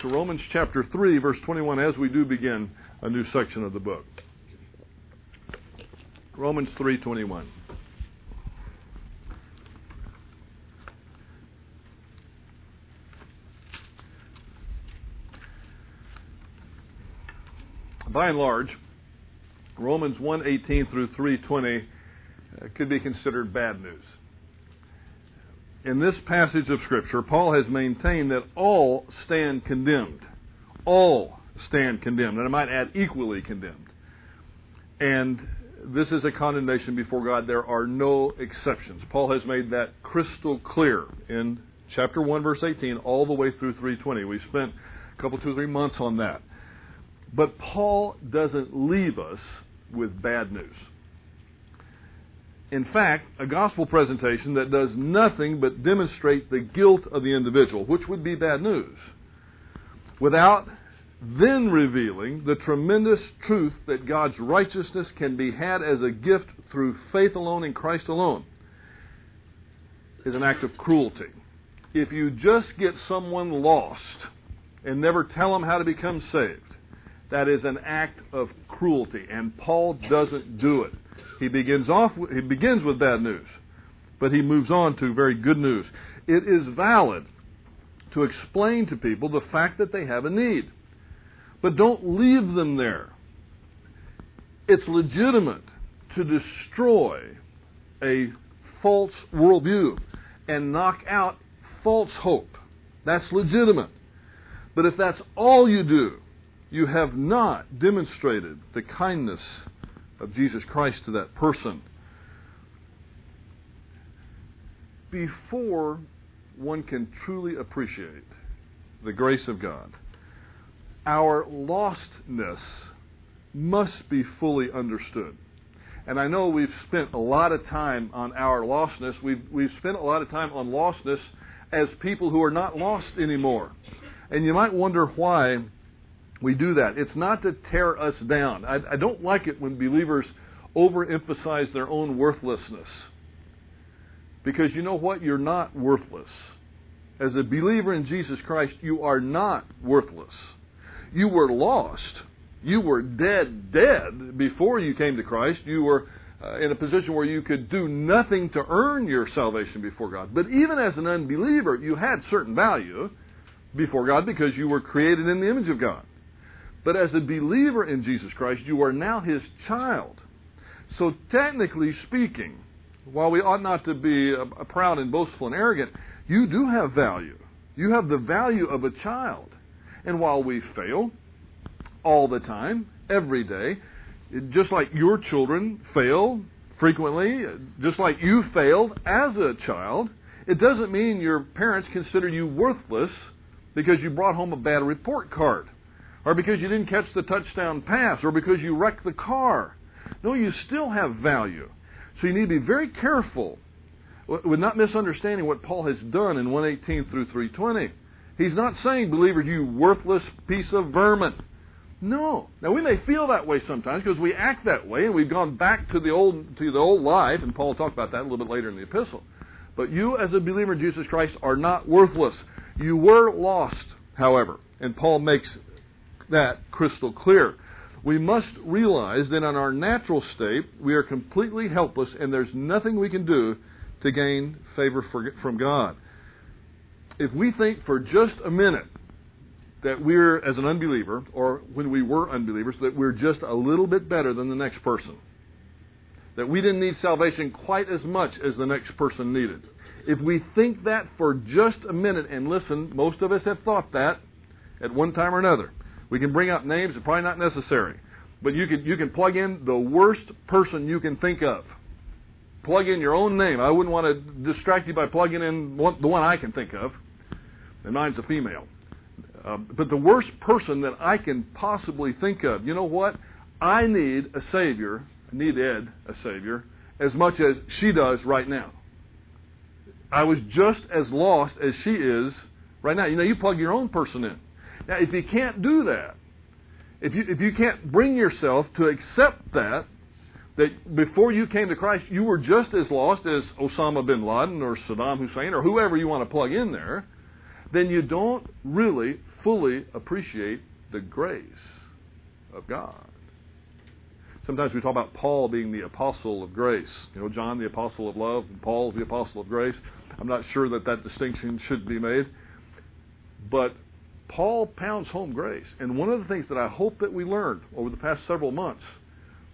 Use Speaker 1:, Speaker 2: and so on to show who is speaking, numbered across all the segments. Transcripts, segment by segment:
Speaker 1: to Romans chapter 3, verse 21, as we do begin a new section of the book. Romans 3:21. By and large, Romans 1:18 through 3:20 uh, could be considered bad news. In this passage of Scripture, Paul has maintained that all stand condemned. All stand condemned, and I might add equally condemned. And this is a condemnation before God. There are no exceptions. Paul has made that crystal clear in chapter 1, verse 18, all the way through 320. We spent a couple, two, three months on that. But Paul doesn't leave us with bad news. In fact, a gospel presentation that does nothing but demonstrate the guilt of the individual, which would be bad news, without then revealing the tremendous truth that God's righteousness can be had as a gift through faith alone in Christ alone, is an act of cruelty. If you just get someone lost and never tell them how to become saved, that is an act of cruelty, and Paul doesn't do it. He begins off he begins with bad news, but he moves on to very good news. It is valid to explain to people the fact that they have a need. But don't leave them there. It's legitimate to destroy a false worldview and knock out false hope. That's legitimate. But if that's all you do, you have not demonstrated the kindness of Jesus Christ to that person. Before one can truly appreciate the grace of God, our lostness must be fully understood. And I know we've spent a lot of time on our lostness. We've, we've spent a lot of time on lostness as people who are not lost anymore. And you might wonder why we do that. It's not to tear us down. I, I don't like it when believers overemphasize their own worthlessness. Because you know what? You're not worthless. As a believer in Jesus Christ, you are not worthless. You were lost. You were dead, dead before you came to Christ. You were uh, in a position where you could do nothing to earn your salvation before God. But even as an unbeliever, you had certain value before God because you were created in the image of God. But as a believer in Jesus Christ, you are now his child. So, technically speaking, while we ought not to be uh, proud and boastful and arrogant, you do have value. You have the value of a child. And while we fail all the time, every day, just like your children fail frequently, just like you failed as a child, it doesn't mean your parents consider you worthless because you brought home a bad report card, or because you didn't catch the touchdown pass, or because you wrecked the car. No, you still have value. So you need to be very careful with not misunderstanding what Paul has done in 118 through 320. He's not saying, believers, you worthless piece of vermin. No. Now we may feel that way sometimes because we act that way and we've gone back to the old to the old life, and Paul will talk about that a little bit later in the epistle. But you as a believer in Jesus Christ are not worthless. You were lost, however, and Paul makes that crystal clear. We must realize that in our natural state, we are completely helpless and there's nothing we can do to gain favor for, from God if we think for just a minute that we're, as an unbeliever, or when we were unbelievers, that we're just a little bit better than the next person, that we didn't need salvation quite as much as the next person needed. If we think that for just a minute, and listen, most of us have thought that at one time or another. We can bring up names, it's probably not necessary. But you can, you can plug in the worst person you can think of. Plug in your own name. I wouldn't want to distract you by plugging in one, the one I can think of and mine's a female. Uh, but the worst person that I can possibly think of, you know what? I need a Savior, I need Ed, a Savior, as much as she does right now. I was just as lost as she is right now. You know, you plug your own person in. Now, if you can't do that, if you, if you can't bring yourself to accept that, that before you came to Christ, you were just as lost as Osama bin Laden or Saddam Hussein or whoever you want to plug in there, then you don't really fully appreciate the grace of God. Sometimes we talk about Paul being the apostle of grace. You know, John the apostle of love, and Paul the apostle of grace. I'm not sure that that distinction should be made. But Paul pounds home grace. And one of the things that I hope that we learned over the past several months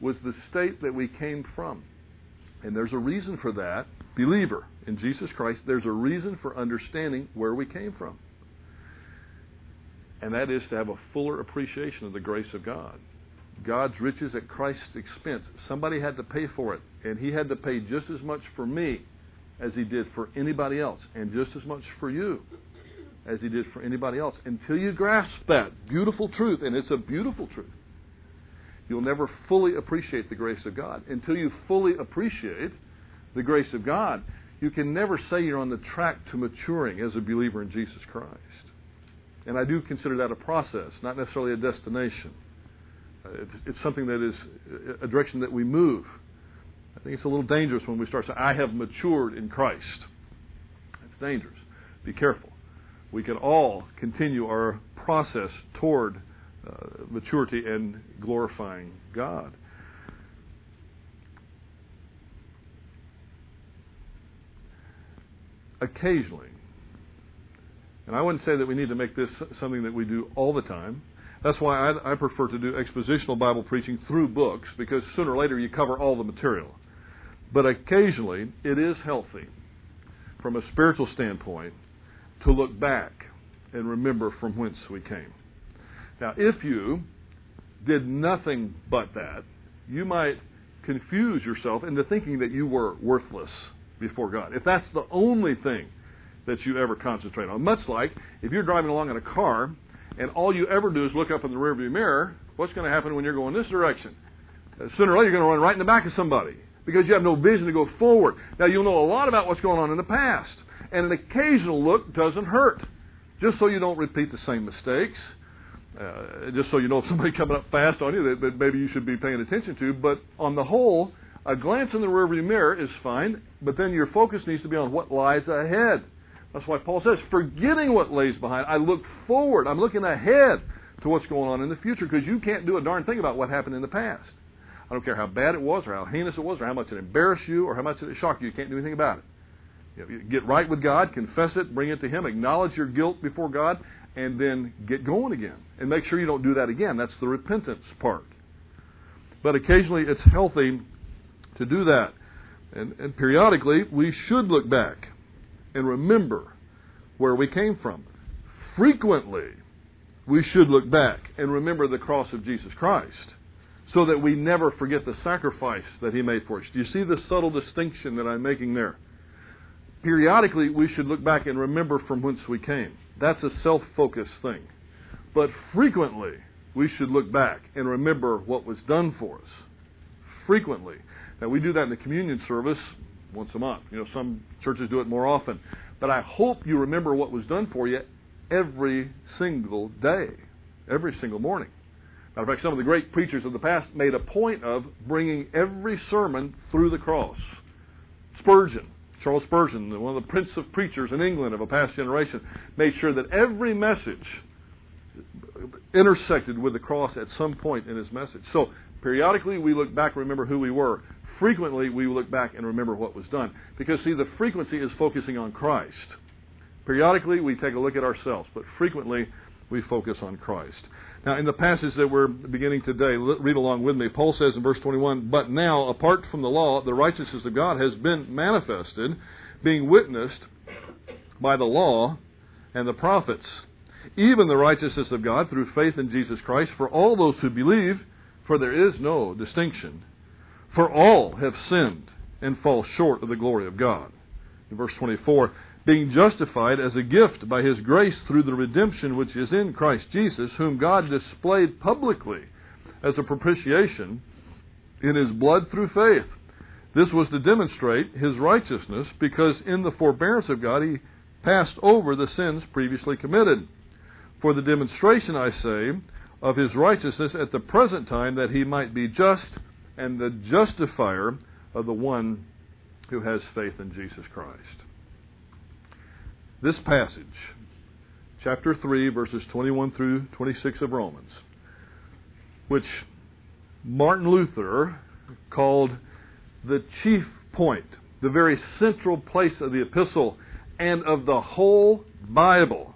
Speaker 1: was the state that we came from. And there's a reason for that. Believer in Jesus Christ, there's a reason for understanding where we came from. And that is to have a fuller appreciation of the grace of God. God's riches at Christ's expense. Somebody had to pay for it, and He had to pay just as much for me as He did for anybody else, and just as much for you as He did for anybody else. Until you grasp that beautiful truth, and it's a beautiful truth, you'll never fully appreciate the grace of God. Until you fully appreciate the grace of God, you can never say you're on the track to maturing as a believer in Jesus Christ. And I do consider that a process, not necessarily a destination. Uh, it's, it's something that is a direction that we move. I think it's a little dangerous when we start saying, I have matured in Christ. It's dangerous. Be careful. We can all continue our process toward uh, maturity and glorifying God. Occasionally, and I wouldn't say that we need to make this something that we do all the time, that's why I, I prefer to do expositional Bible preaching through books, because sooner or later you cover all the material. But occasionally, it is healthy, from a spiritual standpoint, to look back and remember from whence we came. Now, if you did nothing but that, you might confuse yourself into thinking that you were worthless before God. If that's the only thing that you ever concentrate on, much like if you're driving along in a car and all you ever do is look up in the rearview mirror, what's going to happen when you're going this direction? Uh, sooner or later, you're going to run right in the back of somebody because you have no vision to go forward. Now, you'll know a lot about what's going on in the past, and an occasional look doesn't hurt, just so you don't repeat the same mistakes. Uh, just so you know if somebody coming up fast on you that, that maybe you should be paying attention to. But on the whole, a glance in the rearview mirror is fine, but then your focus needs to be on what lies ahead. That's why Paul says, forgetting what lays behind, I look forward. I'm looking ahead to what's going on in the future because you can't do a darn thing about what happened in the past. I don't care how bad it was or how heinous it was or how much it embarrassed you or how much it shocked you. You can't do anything about it. Get right with God, confess it, bring it to Him, acknowledge your guilt before God, and then get going again. And make sure you don't do that again. That's the repentance part. But occasionally it's healthy to do that. And, and periodically we should look back and remember where we came from. Frequently, we should look back and remember the cross of Jesus Christ so that we never forget the sacrifice that He made for us. Do you see the subtle distinction that I'm making there? Periodically, we should look back and remember from whence we came. That's a self focused thing. But frequently, we should look back and remember what was done for us. Frequently. Now, we do that in the communion service once a month. You know, some churches do it more often. But I hope you remember what was done for you every single day, every single morning. Matter of fact, some of the great preachers of the past made a point of bringing every sermon through the cross. Spurgeon, Charles Spurgeon, one of the prince of preachers in England of a past generation, made sure that every message intersected with the cross at some point in his message. So periodically we look back and remember who we were frequently we look back and remember what was done. Because, see, the frequency is focusing on Christ. Periodically, we take a look at ourselves, but frequently, we focus on Christ. Now, in the passage that we're beginning today, read along with me. Paul says in verse 21 But now, apart from the law, the righteousness of God has been manifested, being witnessed by the law and the prophets, even the righteousness of God through faith in Jesus Christ for all those who believe, for there is no distinction. For all have sinned and fall short of the glory of God. In verse 24, being justified as a gift by his grace through the redemption which is in Christ Jesus, whom God displayed publicly as a propitiation in his blood through faith. This was to demonstrate his righteousness, because in the forbearance of God he passed over the sins previously committed. For the demonstration, I say, of his righteousness at the present time, that he might be just and the justifier of the one who has faith in Jesus Christ. This passage chapter 3, verses 21 through 26 of Romans, which Martin Luther called the chief point, the very central place of the epistle and of the whole Bible,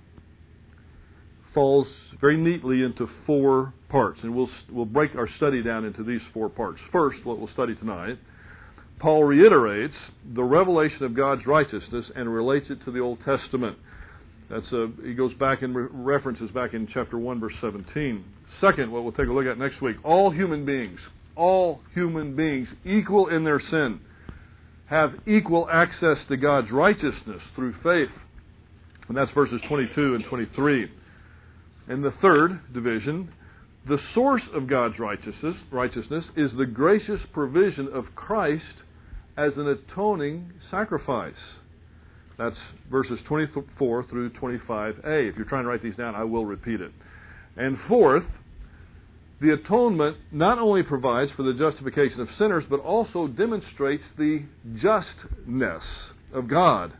Speaker 1: falls very neatly into four parts. And we'll, we'll break our study down into these four parts. First, what we'll study tonight, Paul reiterates the revelation of God's righteousness and relates it to the Old Testament. That's a, he goes back and re- references back in chapter 1, verse 17. Second, what we'll take a look at next week, all human beings, all human beings, equal in their sin, have equal access to God's righteousness through faith. And that's verses 22 and 23. And the third division, the source of God's righteousness, righteousness is the gracious provision of Christ as an atoning sacrifice. That's verses 24 through 25a. If you're trying to write these down, I will repeat it. And fourth, the atonement not only provides for the justification of sinners, but also demonstrates the justness of God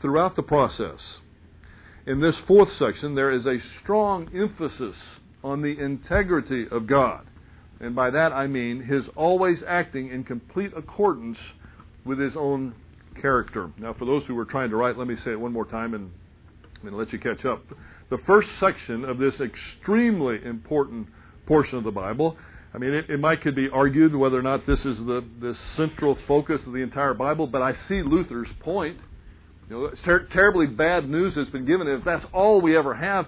Speaker 1: throughout the process. In this fourth section, there is a strong emphasis on the integrity of God. And by that I mean his always acting in complete accordance with his own character. Now, for those who were trying to write, let me say it one more time and, and let you catch up. The first section of this extremely important portion of the Bible, I mean, it, it might could be argued whether or not this is the, the central focus of the entire Bible, but I see Luther's point. You know, ter- terribly bad news has been given. If that's all we ever have,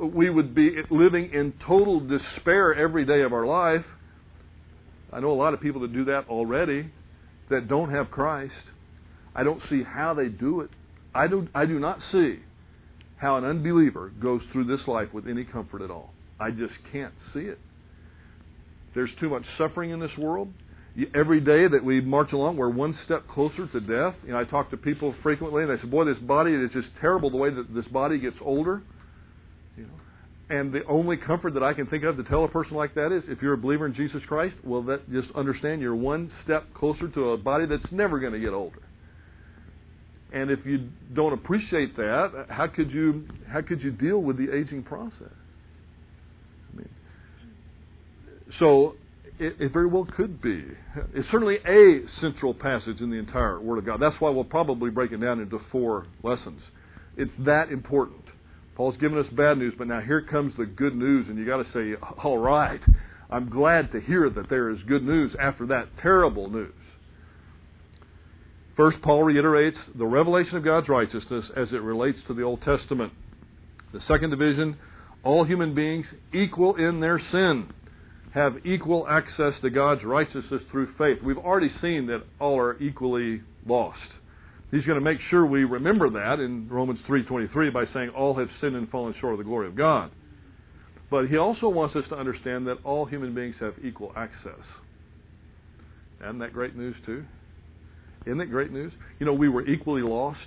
Speaker 1: we would be living in total despair every day of our life. I know a lot of people that do that already that don't have Christ. I don't see how they do it. I do, I do not see how an unbeliever goes through this life with any comfort at all. I just can't see it. There's too much suffering in this world. Every day that we march along, we're one step closer to death. You know, I talk to people frequently, and they say, "Boy, this body is just terrible. The way that this body gets older." And the only comfort that I can think of to tell a person like that is, if you're a believer in Jesus Christ, well, that just understand you're one step closer to a body that's never going to get older. And if you don't appreciate that, how could you how could you deal with the aging process? I mean, so it, it, very well could be. It's certainly a central passage in the entire Word of God. That's why we'll probably break it down into four lessons. It's that important. Paul's given us bad news, but now here comes the good news, and you got to say, "All right, I'm glad to hear that there is good news after that terrible news." First, Paul reiterates the revelation of God's righteousness as it relates to the Old Testament. The second division, all human beings equal in their sin have equal access to God's righteousness through faith. We've already seen that all are equally lost. He's going to make sure we remember that in Romans 3:23 by saying all have sinned and fallen short of the glory of God. But he also wants us to understand that all human beings have equal access. Isn't that great news too? Isn't that great news? You know, we were equally lost.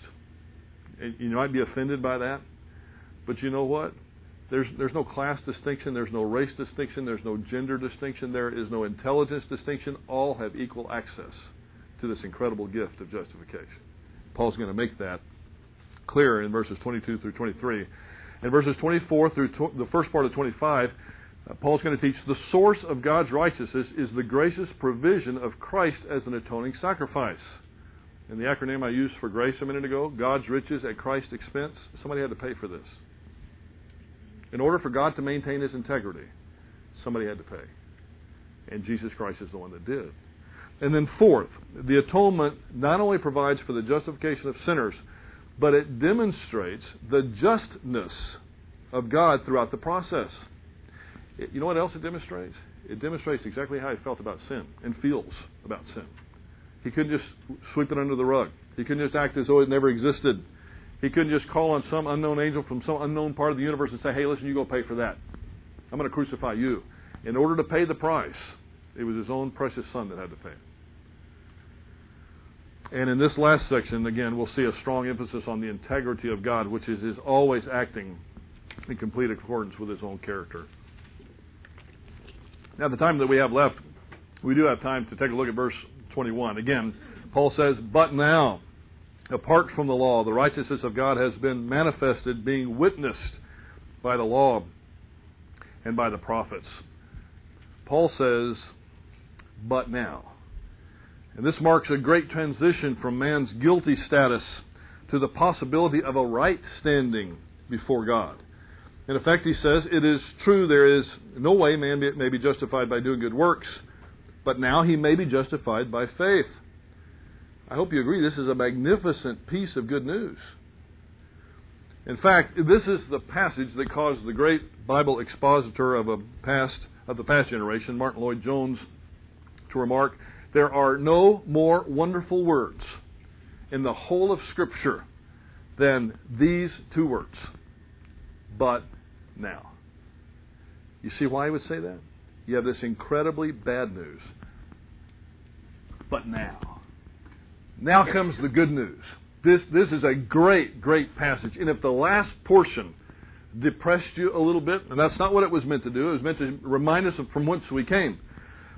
Speaker 1: You might be offended by that. But you know what? There's, there's no class distinction. There's no race distinction. There's no gender distinction. There is no intelligence distinction. All have equal access to this incredible gift of justification. Paul's going to make that clear in verses 22 through 23. In verses 24 through tw- the first part of 25, uh, Paul's going to teach the source of God's righteousness is the gracious provision of Christ as an atoning sacrifice. In the acronym I used for grace a minute ago, God's riches at Christ's expense, somebody had to pay for this. In order for God to maintain his integrity, somebody had to pay. And Jesus Christ is the one that did. And then, fourth, the atonement not only provides for the justification of sinners, but it demonstrates the justness of God throughout the process. It, you know what else it demonstrates? It demonstrates exactly how he felt about sin and feels about sin. He couldn't just sweep it under the rug. He couldn't just act as though it never existed. He couldn't just call on some unknown angel from some unknown part of the universe and say, hey, listen, you go pay for that. I'm going to crucify you. In order to pay the price, it was his own precious son that had to pay. And in this last section, again, we'll see a strong emphasis on the integrity of God, which is his always acting in complete accordance with his own character. Now, the time that we have left, we do have time to take a look at verse 21. Again, Paul says, But now, Apart from the law, the righteousness of God has been manifested, being witnessed by the law and by the prophets. Paul says, but now. And this marks a great transition from man's guilty status to the possibility of a right standing before God. In effect, he says, it is true there is no way man may be justified by doing good works, but now he may be justified by faith. I hope you agree this is a magnificent piece of good news. In fact, this is the passage that caused the great Bible expositor of a past of the past generation, Martyn Lloyd-Jones, to remark, there are no more wonderful words in the whole of Scripture than these two words. But now. You see why he would say that? You have this incredibly bad news. But now. Now comes the good news. This, this is a great, great passage. And if the last portion depressed you a little bit, and that's not what it was meant to do, it was meant to remind us of from whence we came.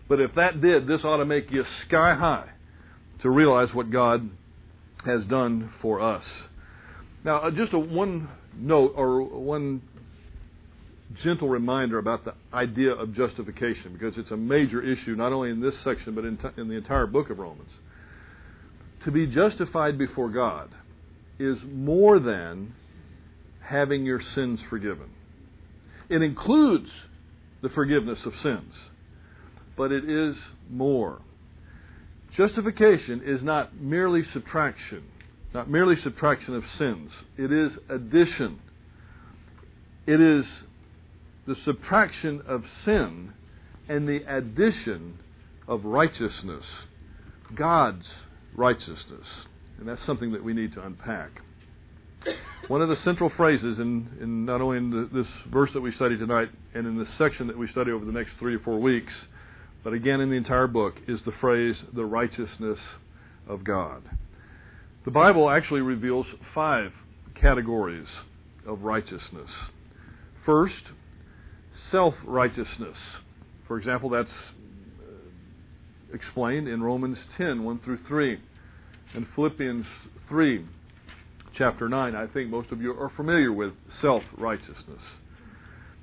Speaker 1: But if that did, this ought to make you sky high to realize what God has done for us. Now, uh, just a one note or one gentle reminder about the idea of justification because it's a major issue not only in this section but in, t- in the entire book of Romans. To be justified before God is more than having your sins forgiven. It includes the forgiveness of sins, but it is more. Justification is not merely subtraction, not merely subtraction of sins. It is addition. It is the subtraction of sin and the addition of righteousness, God's righteousness. And that's something that we need to unpack. One of the central phrases in, in not only in the, this verse that we study tonight and in this section that we study over the next three or four weeks, but again in the entire book, is the phrase, the righteousness of God. The Bible actually reveals five categories of righteousness. First, self righteousness. For example, that's uh, explained in Romans 10 1 through 3, and Philippians 3, chapter 9. I think most of you are familiar with self righteousness.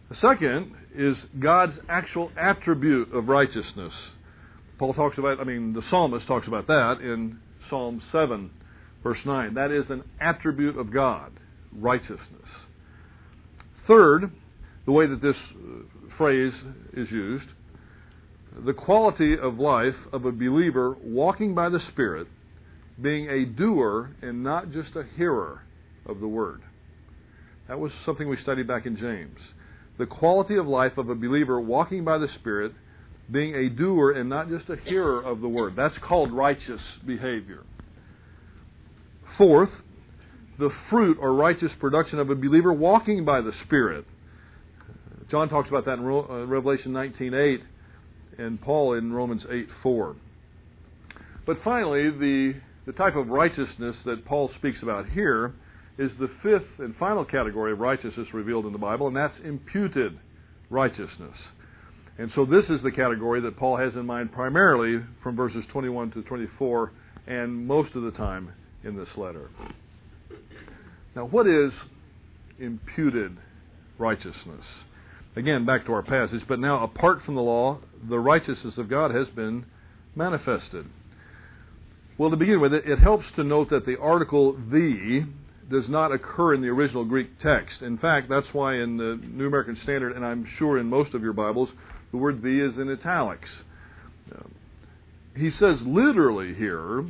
Speaker 1: The second is God's actual attribute of righteousness. Paul talks about, I mean, the psalmist talks about that in Psalm 7, verse 9. That is an attribute of God, righteousness. Third, the way that this uh, phrase is used, the quality of life of a believer walking by the Spirit, being a doer and not just a hearer of the Word. That was something we studied back in James. The quality of life of a believer walking by the Spirit, being a doer and not just a hearer of the Word. That's called righteous behavior. Fourth, the fruit or righteous production of a believer walking by the Spirit John talks about that in uh, Revelation 19:8 and Paul in Romans 8:4. But finally, the the type of righteousness that Paul speaks about here is the fifth and final category of righteousness revealed in the Bible, and that's imputed righteousness. And so this is the category that Paul has in mind primarily from verses 21 to 24 and most of the time in this letter. Now, what is imputed righteousness? Again, back to our passage. But now, apart from the law, the righteousness of God has been manifested. Well, to begin with, it helps to note that the article the does not occur in the original Greek text. In fact, that's why in the New American Standard, and I'm sure in most of your Bibles, the word the is in italics. Uh, he says literally here,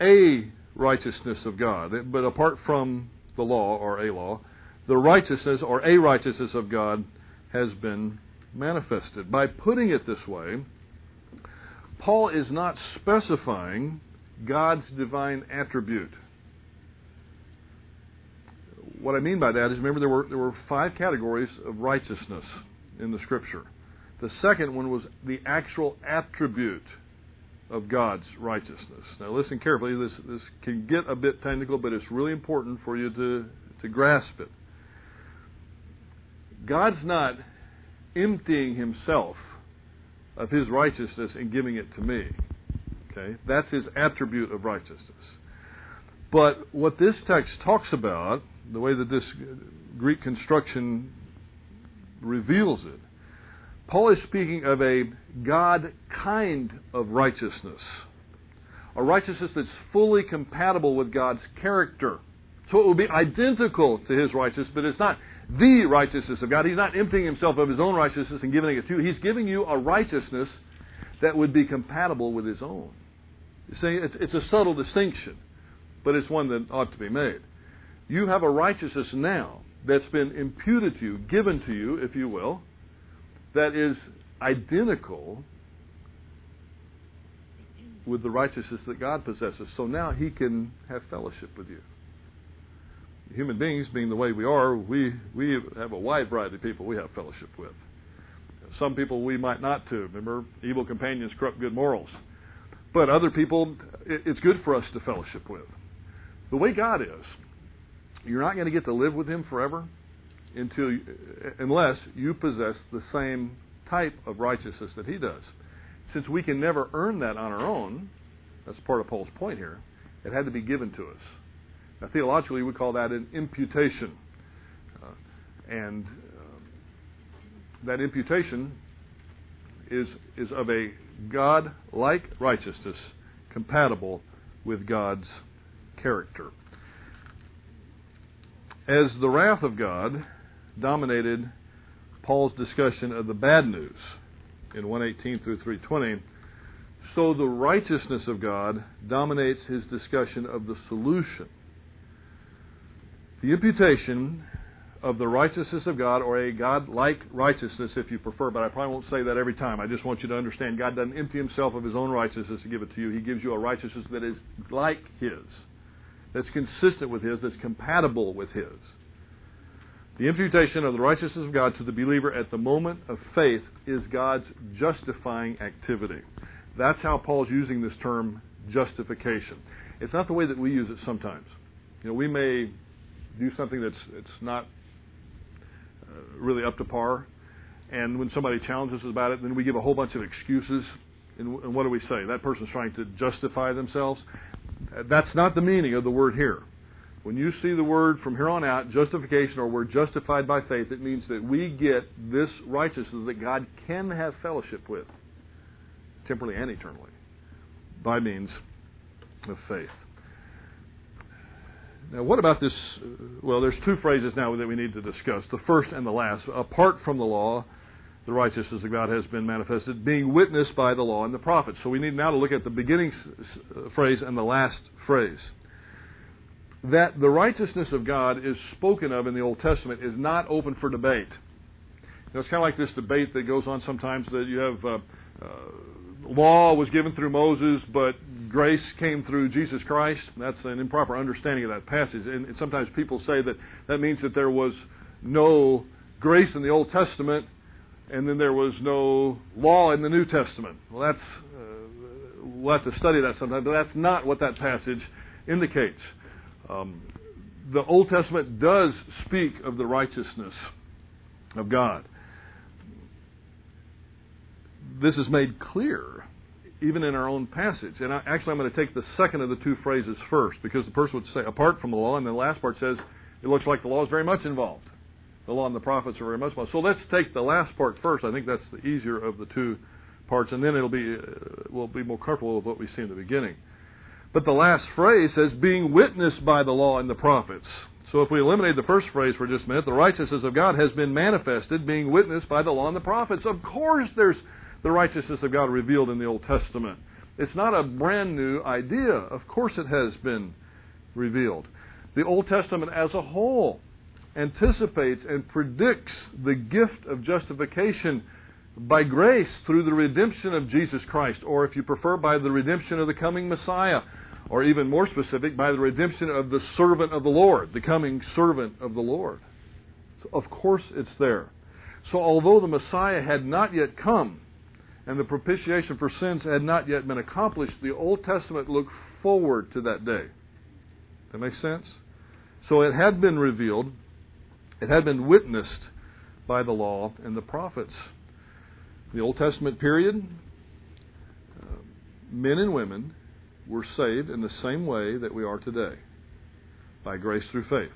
Speaker 1: a righteousness of God. Uh, but apart from the law or a law, the righteousness or a righteousness of God has been manifested. By putting it this way, Paul is not specifying God's divine attribute. What I mean by that is remember there were there were five categories of righteousness in the scripture. The second one was the actual attribute of God's righteousness. Now listen carefully, this this can get a bit technical, but it's really important for you to, to grasp it. God's not emptying himself of his righteousness and giving it to me. Okay? That's his attribute of righteousness. But what this text talks about, the way that this Greek construction reveals it, Paul is speaking of a God kind of righteousness. A righteousness that's fully compatible with God's character. So it will be identical to his righteousness, but it's not the righteousness of God. He's not emptying himself of his own righteousness and giving it to you. He's giving you a righteousness that would be compatible with his own. You see, it's, it's a subtle distinction, but it's one that ought to be made. You have a righteousness now that's been imputed to you, given to you, if you will, that is identical with the righteousness that God possesses. So now He can have fellowship with you. Human beings, being the way we are, we, we have a wide variety of people we have fellowship with. Some people we might not to. Remember, evil companions corrupt good morals. But other people, it's good for us to fellowship with. The way God is, you're not going to get to live with Him forever until unless you possess the same type of righteousness that he does. Since we can never earn that on our own, that's part of Paul's point here. It had to be given to us. Now, theologically, we call that an imputation, uh, and uh, that imputation is is of a God-like righteousness compatible with God's character. As the wrath of God dominated Paul's discussion of the bad news in 118 through 320, so the righteousness of God dominates his discussion of the solution. The imputation of the righteousness of God, or a God like righteousness, if you prefer, but I probably won't say that every time. I just want you to understand God doesn't empty himself of his own righteousness to give it to you. He gives you a righteousness that is like his, that's consistent with his, that's compatible with his. The imputation of the righteousness of God to the believer at the moment of faith is God's justifying activity. That's how Paul's using this term justification. It's not the way that we use it sometimes. You know, we may do something that's it's not uh, really up to par, and when somebody challenges us about it, then we give a whole bunch of excuses. And, and what do we say? That person's trying to justify themselves. That's not the meaning of the word here. When you see the word from here on out, justification, or we're justified by faith, it means that we get this righteousness that God can have fellowship with, temporally and eternally, by means of faith. Now, what about this? Well, there's two phrases now that we need to discuss. The first and the last. Apart from the law, the righteousness of God has been manifested, being witnessed by the law and the prophets. So we need now to look at the beginning phrase and the last phrase that the righteousness of God is spoken of in the Old Testament is not open for debate. You know, it's kind of like this debate that goes on sometimes that you have uh, uh, law was given through Moses, but grace came through Jesus Christ. That's an improper understanding of that passage. And, and sometimes people say that that means that there was no grace in the Old Testament, and then there was no law in the New Testament. Well, that's uh, we'll have to study that sometime, but that's not what that passage indicates. Um, the Old Testament does speak of the righteousness of God. This is made clear even in our own passage. And I, actually, I'm going to take the second of the two phrases first because the person would say, apart from the law, and the last part says, it looks like the law is very much involved. The law and the prophets are very much involved. So let's take the last part first. I think that's the easier of the two parts, and then it'll be uh, we'll be more comfortable with what we see in the beginning. But the last phrase says, being witnessed by the law and the prophets. So if we eliminate the first phrase for just a minute, the righteousness of God has been manifested, being witnessed by the law and the prophets. Of course, there's the righteousness of God revealed in the Old Testament. It's not a brand new idea. Of course, it has been revealed. The Old Testament as a whole anticipates and predicts the gift of justification by grace through the redemption of Jesus Christ, or if you prefer, by the redemption of the coming Messiah or even more specific, by the redemption of the servant of the Lord, the coming servant of the Lord. So of course, it's there. So, although the Messiah had not yet come and the propitiation for sins had not yet been accomplished, the Old Testament looked forward to that day. That makes sense? So, it had been revealed, it had been witnessed by the law and the prophets. The Old Testament period, uh, men and women were saved in the same way that we are today. by grace through faith.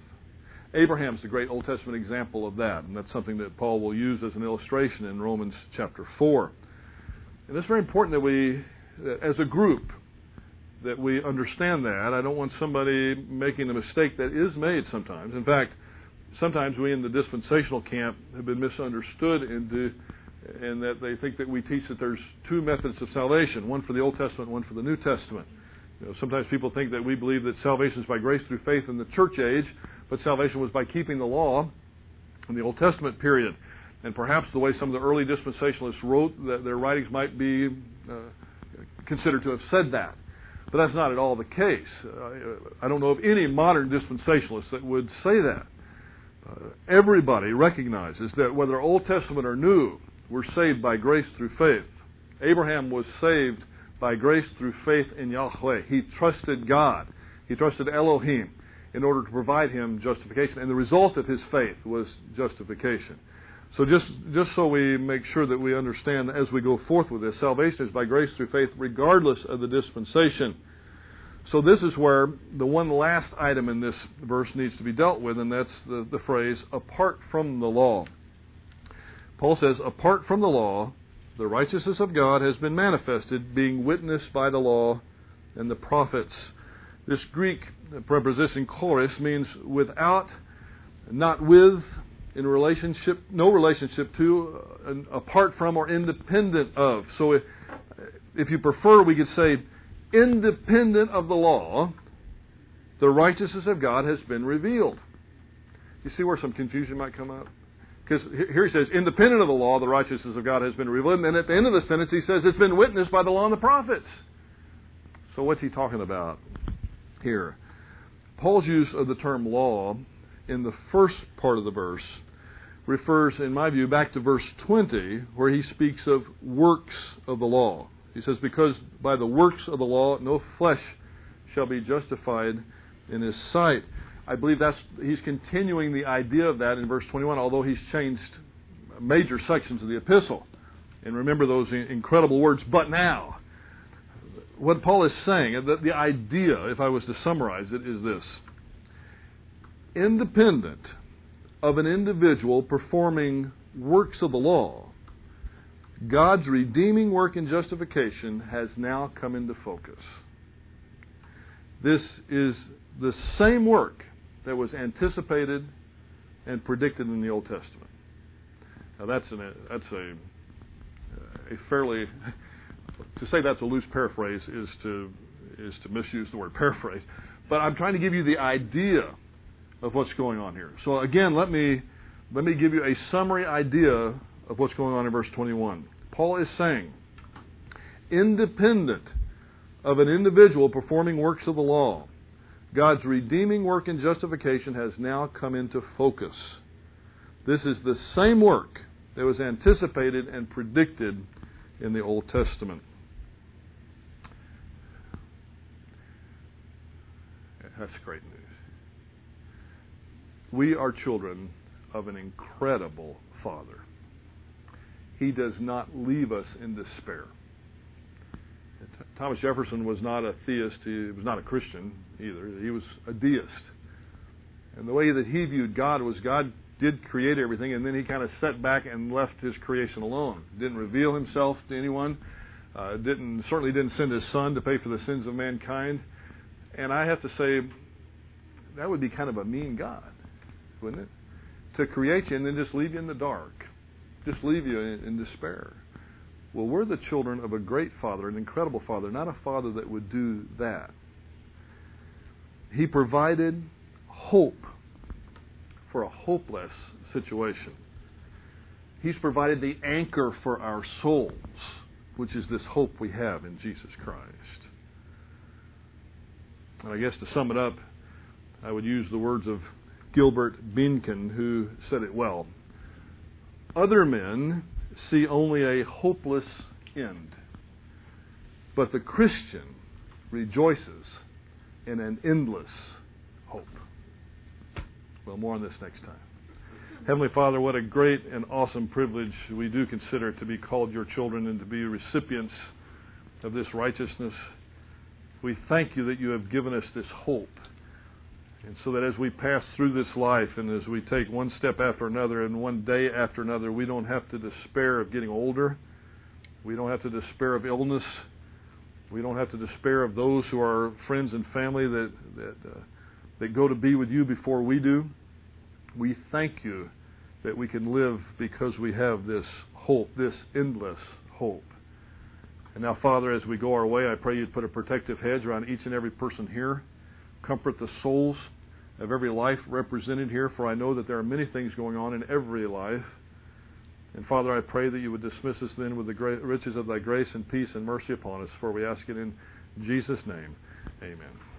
Speaker 1: Abraham's the great Old Testament example of that, and that's something that Paul will use as an illustration in Romans chapter 4. And it's very important that we, as a group, that we understand that. I don't want somebody making a mistake that is made sometimes. In fact, sometimes we in the dispensational camp have been misunderstood into in that they think that we teach that there's two methods of salvation, one for the Old Testament, one for the New Testament. You know, sometimes people think that we believe that salvation is by grace through faith in the church age, but salvation was by keeping the law in the Old Testament period. And perhaps the way some of the early dispensationalists wrote that their writings might be uh, considered to have said that. But that's not at all the case. Uh, I don't know of any modern dispensationalists that would say that. Everybody recognizes that whether Old Testament or New, we're saved by grace through faith. Abraham was saved by grace through faith in Yahweh. He trusted God. He trusted Elohim in order to provide him justification. And the result of his faith was justification. So just, just so we make sure that we understand as we go forth with this, salvation is by grace through faith regardless of the dispensation. So this is where the one last item in this verse needs to be dealt with, and that's the, the phrase, apart from the law. Paul says, apart from the law, the righteousness of God has been manifested, being witnessed by the law and the prophets. This Greek preposition choris means without, not with, in relationship, no relationship to, apart from, or independent of. So if, if you prefer, we could say, independent of the law, the righteousness of God has been revealed. You see where some confusion might come up? Because here he says, independent of the law, the righteousness of God has been revealed. And at the end of the sentence, he says, it's been witnessed by the law and the prophets. So what's he talking about here? Paul's use of the term law in the first part of the verse refers, in my view, back to verse 20, where he speaks of works of the law. He says, Because by the works of the law no flesh shall be justified in his sight. I believe that's he's continuing the idea of that in verse 21, although he's changed major sections of the epistle. And remember those incredible words, but now. What Paul is saying, the, the idea, if I was to summarize it, is this independent of an individual performing works of the law, God's redeeming work in justification has now come into focus. This is the same work that was anticipated and predicted in the Old Testament. Now that's an that's a a fairly to say that's a loose paraphrase is to is to misuse the word paraphrase, but I'm trying to give you the idea of what's going on here. So again, let me let me give you a summary idea of what's going on in verse 21. Paul is saying, independent of an individual performing works of the law, God's redeeming work in justification has now come into focus. This is the same work that was anticipated and predicted in the Old Testament. That's great news. We are children of an incredible Father. He does not leave us in despair. Thomas Jefferson was not a theist. He was not a Christian either. He was a deist. And the way that he viewed God was God did create everything, and then he kind of sat back and left his creation alone. Didn't reveal himself to anyone. Uh, didn't certainly didn't send his son to pay for the sins of mankind. And I have to say, that would be kind of a mean God, wouldn't it? To create you and then just leave you in the dark, just leave you in, in despair. Well, we're the children of a great Father, an incredible Father, not a Father that would do that. He provided hope for a hopeless situation. He's provided the anchor for our souls, which is this hope we have in Jesus Christ. And I guess to sum it up, I would use the words of Gilbert Behnken, who said it well. Other men see only a hopeless end. But the Christian rejoices in an endless hope. Well, more on this next time. Heavenly Father, what a great and awesome privilege we do consider to be called your children and to be recipients of this righteousness. We thank you that you have given us this hope. And so that as we pass through this life and as we take one step after another and one day after another, we don't have to despair of getting older. We don't have to despair of illness. We don't have to despair of those who are friends and family that that uh, that go to be with you before we do. We thank you that we can live because we have this hope, this endless hope. And now, Father, as we go our way, I pray you'd put a protective hedge around each and every person here. Comfort the souls of every life represented here, for I know that there are many things going on in every life. And Father, I pray that you would dismiss us then with the great riches of thy grace and peace and mercy upon us, for we ask it in Jesus' name. Amen.